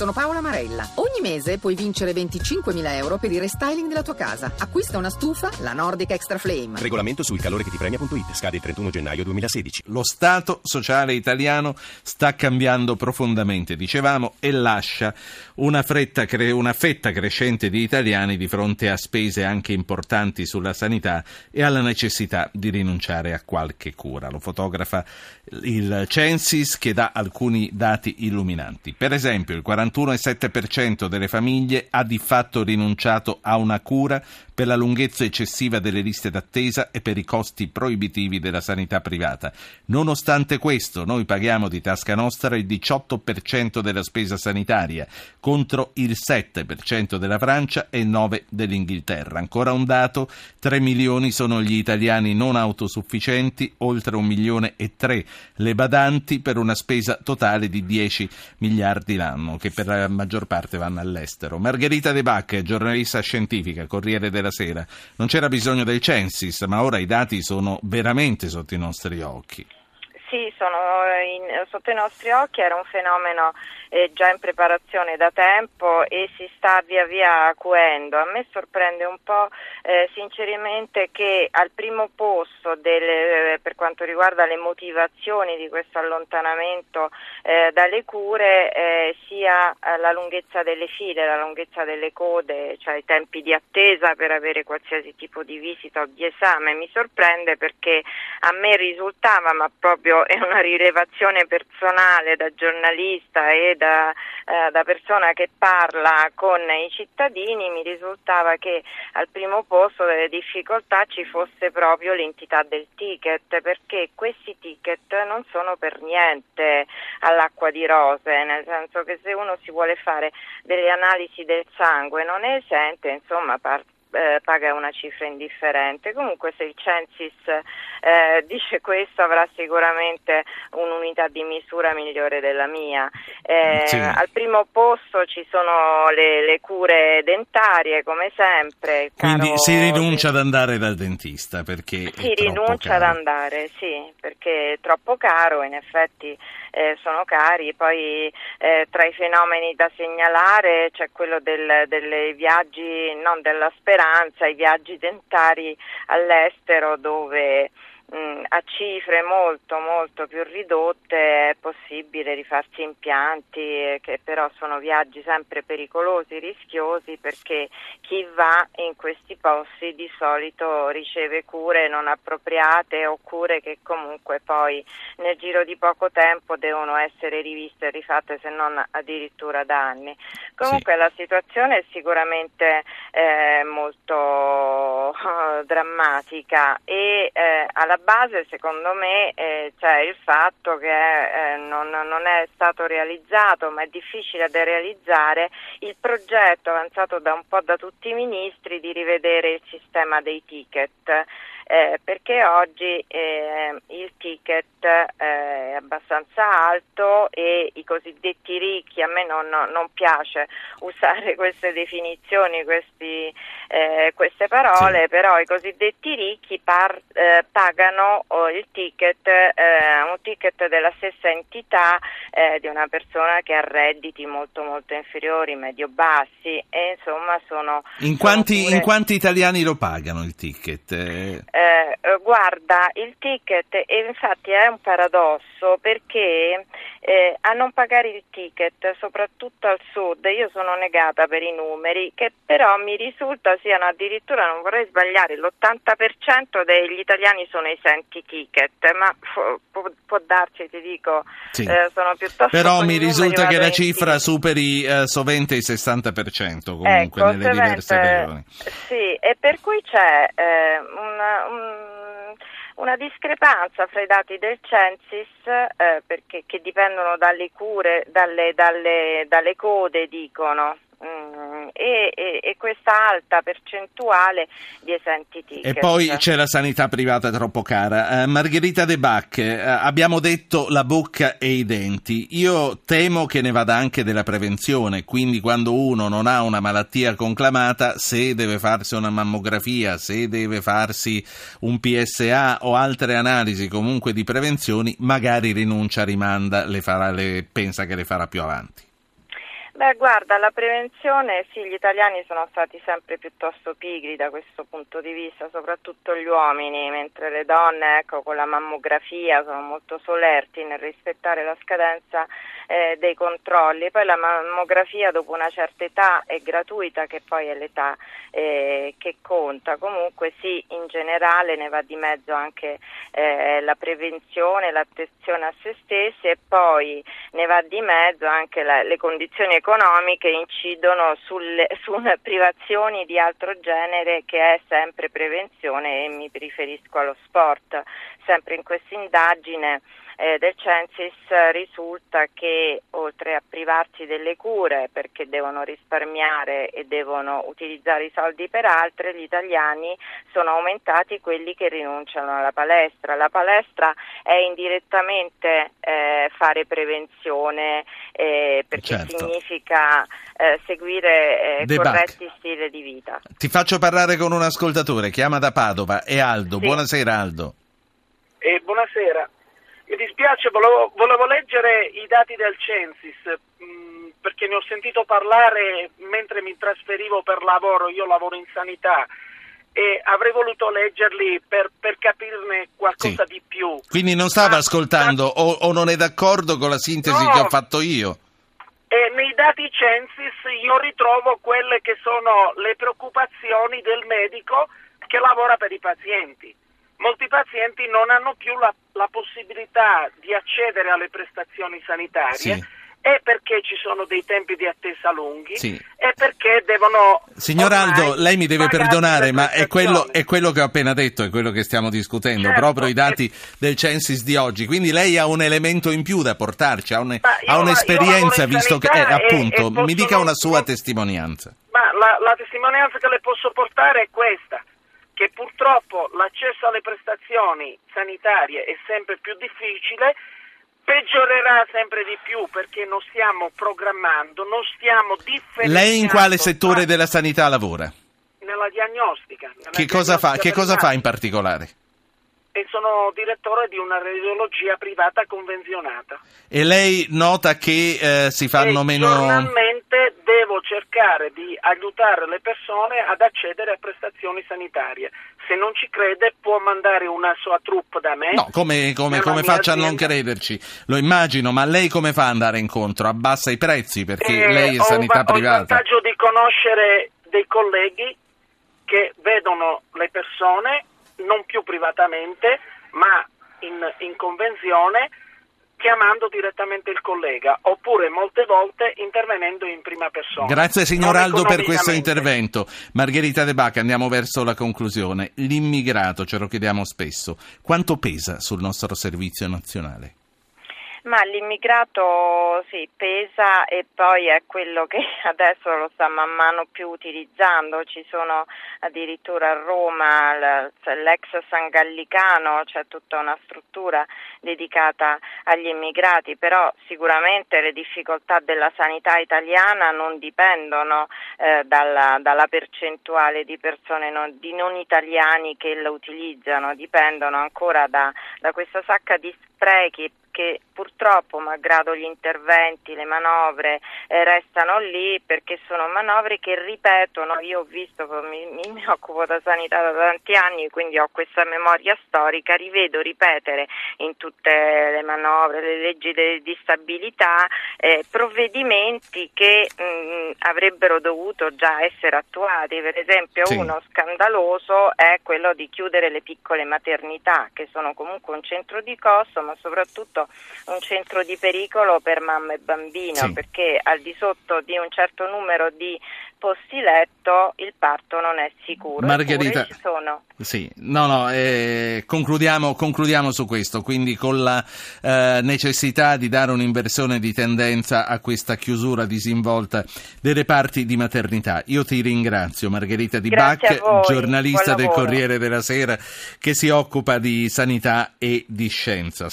Sono Paola Marella. Ogni mese puoi vincere 25.000 euro per il restyling della tua casa. Acquista una stufa, la Nordic Extra Flame. Regolamento sul calore che ti premia.it. Scade il 31 gennaio 2016. Lo Stato sociale italiano sta cambiando profondamente, dicevamo, e lascia una, fretta, una fetta crescente di italiani di fronte a spese anche importanti sulla sanità e alla necessità di rinunciare a qualche cura. Lo fotografa il Censis che dà alcuni dati illuminanti. Per esempio, il 41,7% delle famiglie ha di fatto rinunciato a una cura per la lunghezza eccessiva delle liste d'attesa e per i costi proibitivi della sanità privata. Nonostante questo, noi paghiamo di tasca nostra il 18% della spesa sanitaria, contro il 7% della Francia e il 9% dell'Inghilterra. Ancora un dato, 3 milioni sono gli italiani non autosufficienti, oltre 1 milione e 3 le badanti per una spesa totale di 10 miliardi l'anno, che per la maggior parte vanno all'estero. Margherita De Bacche, giornalista scientifica, Corriere della sera. Non c'era bisogno del censis, ma ora i dati sono veramente sotto i nostri occhi. Sì, sono in, sotto i nostri occhi, era un fenomeno eh, già in preparazione da tempo e si sta via via acuendo. A me sorprende un po' eh, sinceramente che al primo posto delle, per quanto riguarda le motivazioni di questo allontanamento eh, dalle cure eh, sia eh, la lunghezza delle file, la lunghezza delle code, cioè i tempi di attesa per avere qualsiasi tipo di visita o di esame. Mi sorprende perché a me risultava, ma proprio è una rilevazione personale da giornalista e da, eh, da persona che parla con i cittadini, mi risultava che al primo posto delle difficoltà ci fosse proprio l'entità del ticket, perché questi ticket non sono per niente all'acqua di rose, nel senso che se uno si vuole fare delle analisi del sangue non è esente, insomma, parte eh, paga una cifra indifferente. Comunque se il Censis eh, dice questo avrà sicuramente un'unità di misura migliore della mia. Eh, sì. Al primo posto ci sono le, le cure dentarie come sempre. Quindi si rinuncia ad andare dal dentista perché... Si rinuncia ad andare, sì, perché è troppo caro, in effetti eh, sono cari. Poi eh, tra i fenomeni da segnalare c'è quello del, dei viaggi, non della speranza, i viaggi dentari all'estero dove a cifre molto molto più ridotte è possibile rifarsi impianti eh, che però sono viaggi sempre pericolosi, rischiosi perché chi va in questi posti di solito riceve cure non appropriate o cure che comunque poi nel giro di poco tempo devono essere riviste e rifatte se non addirittura da anni. Comunque sì. la situazione è sicuramente eh, molto eh, drammatica e eh, alla base secondo me eh, c'è il fatto che eh, non, non, è stato realizzato ma è difficile da realizzare il progetto avanzato da un po' da tutti i ministri di rivedere il sistema dei ticket eh, perché oggi eh, il ticket eh, è abbastanza alto e i cosiddetti ricchi, a me non, non piace usare queste definizioni, questi, eh, queste parole, sì. però i cosiddetti ricchi par, eh, pagano oh, il ticket, eh, un ticket della stessa entità di una persona che ha redditi molto molto inferiori, medio-bassi e insomma sono... In quanti, sono pure... in quanti italiani lo pagano il ticket? Eh, guarda, il ticket e infatti è un paradosso perché eh, a non pagare il ticket, soprattutto al sud, io sono negata per i numeri, che però mi risulta siano addirittura, non vorrei sbagliare, l'80% degli italiani sono esenti ticket, ma può, può darsi, ti dico, sì. eh, sono piuttosto... Però mi risulta che la cifra superi eh, sovente il 60% comunque ecco, nelle diverse regioni. Sì, e per cui c'è eh, una, un una discrepanza fra i dati del Censis eh, perché, che dipendono dalle cure, dalle, dalle, dalle code, dicono, mm, e, e, e, questa alta percentuale di esenti ticket. E poi c'è la sanità privata troppo cara. Uh, Margherita De Bach, uh, abbiamo detto la bocca e i denti. Io temo che ne vada anche della prevenzione, quindi quando uno non ha una malattia conclamata, se deve farsi una mammografia, se deve farsi un PSA o altre analisi comunque di prevenzioni, magari rinuncia, rimanda, le farà, le, pensa che le farà più avanti. Beh, guarda, la prevenzione, sì, gli italiani sono stati sempre piuttosto pigri da questo punto di vista, soprattutto gli uomini, mentre le donne, ecco, con la mammografia sono molto solerti nel rispettare la scadenza eh, dei controlli. Poi la mammografia dopo una certa età è gratuita, che poi è l'età eh, che conta. Comunque sì, in generale ne va di mezzo anche eh, la prevenzione, l'attenzione a se stessi e poi ne va di mezzo anche la, le condizioni economiche incidono sulle, su privazioni di altro genere che è sempre prevenzione e mi riferisco allo sport. Sempre in questa indagine eh, del Censis risulta che oltre a privarsi delle cure perché devono risparmiare e devono utilizzare i soldi per altre, gli italiani sono aumentati quelli che rinunciano alla palestra. La palestra è indirettamente eh, fare prevenzione eh, perché certo. significa eh, seguire eh, corretti stili di vita. Ti faccio parlare con un ascoltatore, chiama da Padova, è Aldo. Sì. Buonasera Aldo. Eh, buonasera. Mi dispiace, volevo, volevo, leggere i dati del Censis mh, mm, perché ne ho sentito parlare mentre mi trasferivo per lavoro, io lavoro in sanità e avrei voluto leggerli per, per capirne qualcosa sì. di più. Quindi non stava ah, ascoltando o, o, non è d'accordo con la sintesi no, che ho fatto io? E nei dati Censis io ritrovo quelle che sono le preoccupazioni del medico che lavora per i pazienti molti pazienti non hanno più la, la possibilità di accedere alle prestazioni sanitarie. Sì. E perché ci sono dei tempi di attesa lunghi sì. e perché devono... Signor Aldo, lei mi deve perdonare, ma è quello, è quello, che ho appena detto, è quello che stiamo discutendo, certo, proprio i dati e... del Censis di oggi. Quindi lei ha un elemento in più da portarci, ha, un, ha un'esperienza, visto che... Eh, appunto, e, e mi dica una sua testimonianza. Ma la, la testimonianza che le posso portare è questa che purtroppo l'accesso alle prestazioni sanitarie è sempre più difficile, peggiorerà sempre di più perché non stiamo programmando, non stiamo differenziando. Lei in quale settore della sanità lavora? Nella diagnostica. Nella che, cosa fa, che cosa fa in particolare? E sono direttore di una radiologia privata convenzionata. E lei nota che eh, si fanno e meno... Giornalmente cercare di aiutare le persone ad accedere a prestazioni sanitarie. Se non ci crede può mandare una sua troupe da me. No, come, come, come faccia azienda. a non crederci? Lo immagino, ma lei come fa ad andare incontro? Abbassa i prezzi perché eh, lei è sanità ho, privata. Ho il vantaggio di conoscere dei colleghi che vedono le persone non più privatamente ma in, in convenzione chiamando direttamente il collega oppure molte volte intervenendo in prima persona. Grazie signor Aldo per questo intervento. Margherita De Bacca, andiamo verso la conclusione. L'immigrato, ce lo chiediamo spesso, quanto pesa sul nostro servizio nazionale? Ma l'immigrato sì, pesa e poi è quello che adesso lo sta man mano più utilizzando, ci sono addirittura a Roma l'ex San Gallicano, c'è tutta una struttura dedicata agli immigrati, però sicuramente le difficoltà della sanità italiana non dipendono eh, dalla, dalla, percentuale di persone non, di non italiani che la utilizzano, dipendono ancora da, da questa sacca di sprechi che purtroppo, malgrado gli interventi, le manovre, eh, restano lì perché sono manovre che ripetono, io ho visto, mi, mi, occupo da sanità da tanti anni, quindi ho questa memoria storica, rivedo ripetere in tutte le manovre, le leggi de, di stabilità, eh, provvedimenti che mh, avrebbero dovuto già essere attuati, per esempio sì. uno scandaloso è quello di chiudere le piccole maternità, che sono comunque un centro di costo, ma soprattutto un centro di pericolo per mamma e bambino, sì. perché al di sotto di un certo numero di posti letto il parto non è sicuro. Margherita, sono... sì, no, no, eh, concludiamo, concludiamo, su questo, quindi con la eh, necessità di dare un'inversione di tendenza a questa chiusura disinvolta dei reparti di maternità. Io ti ringrazio, Margherita Di Bach, giornalista del Corriere della Sera che si occupa di sanità e di scienza.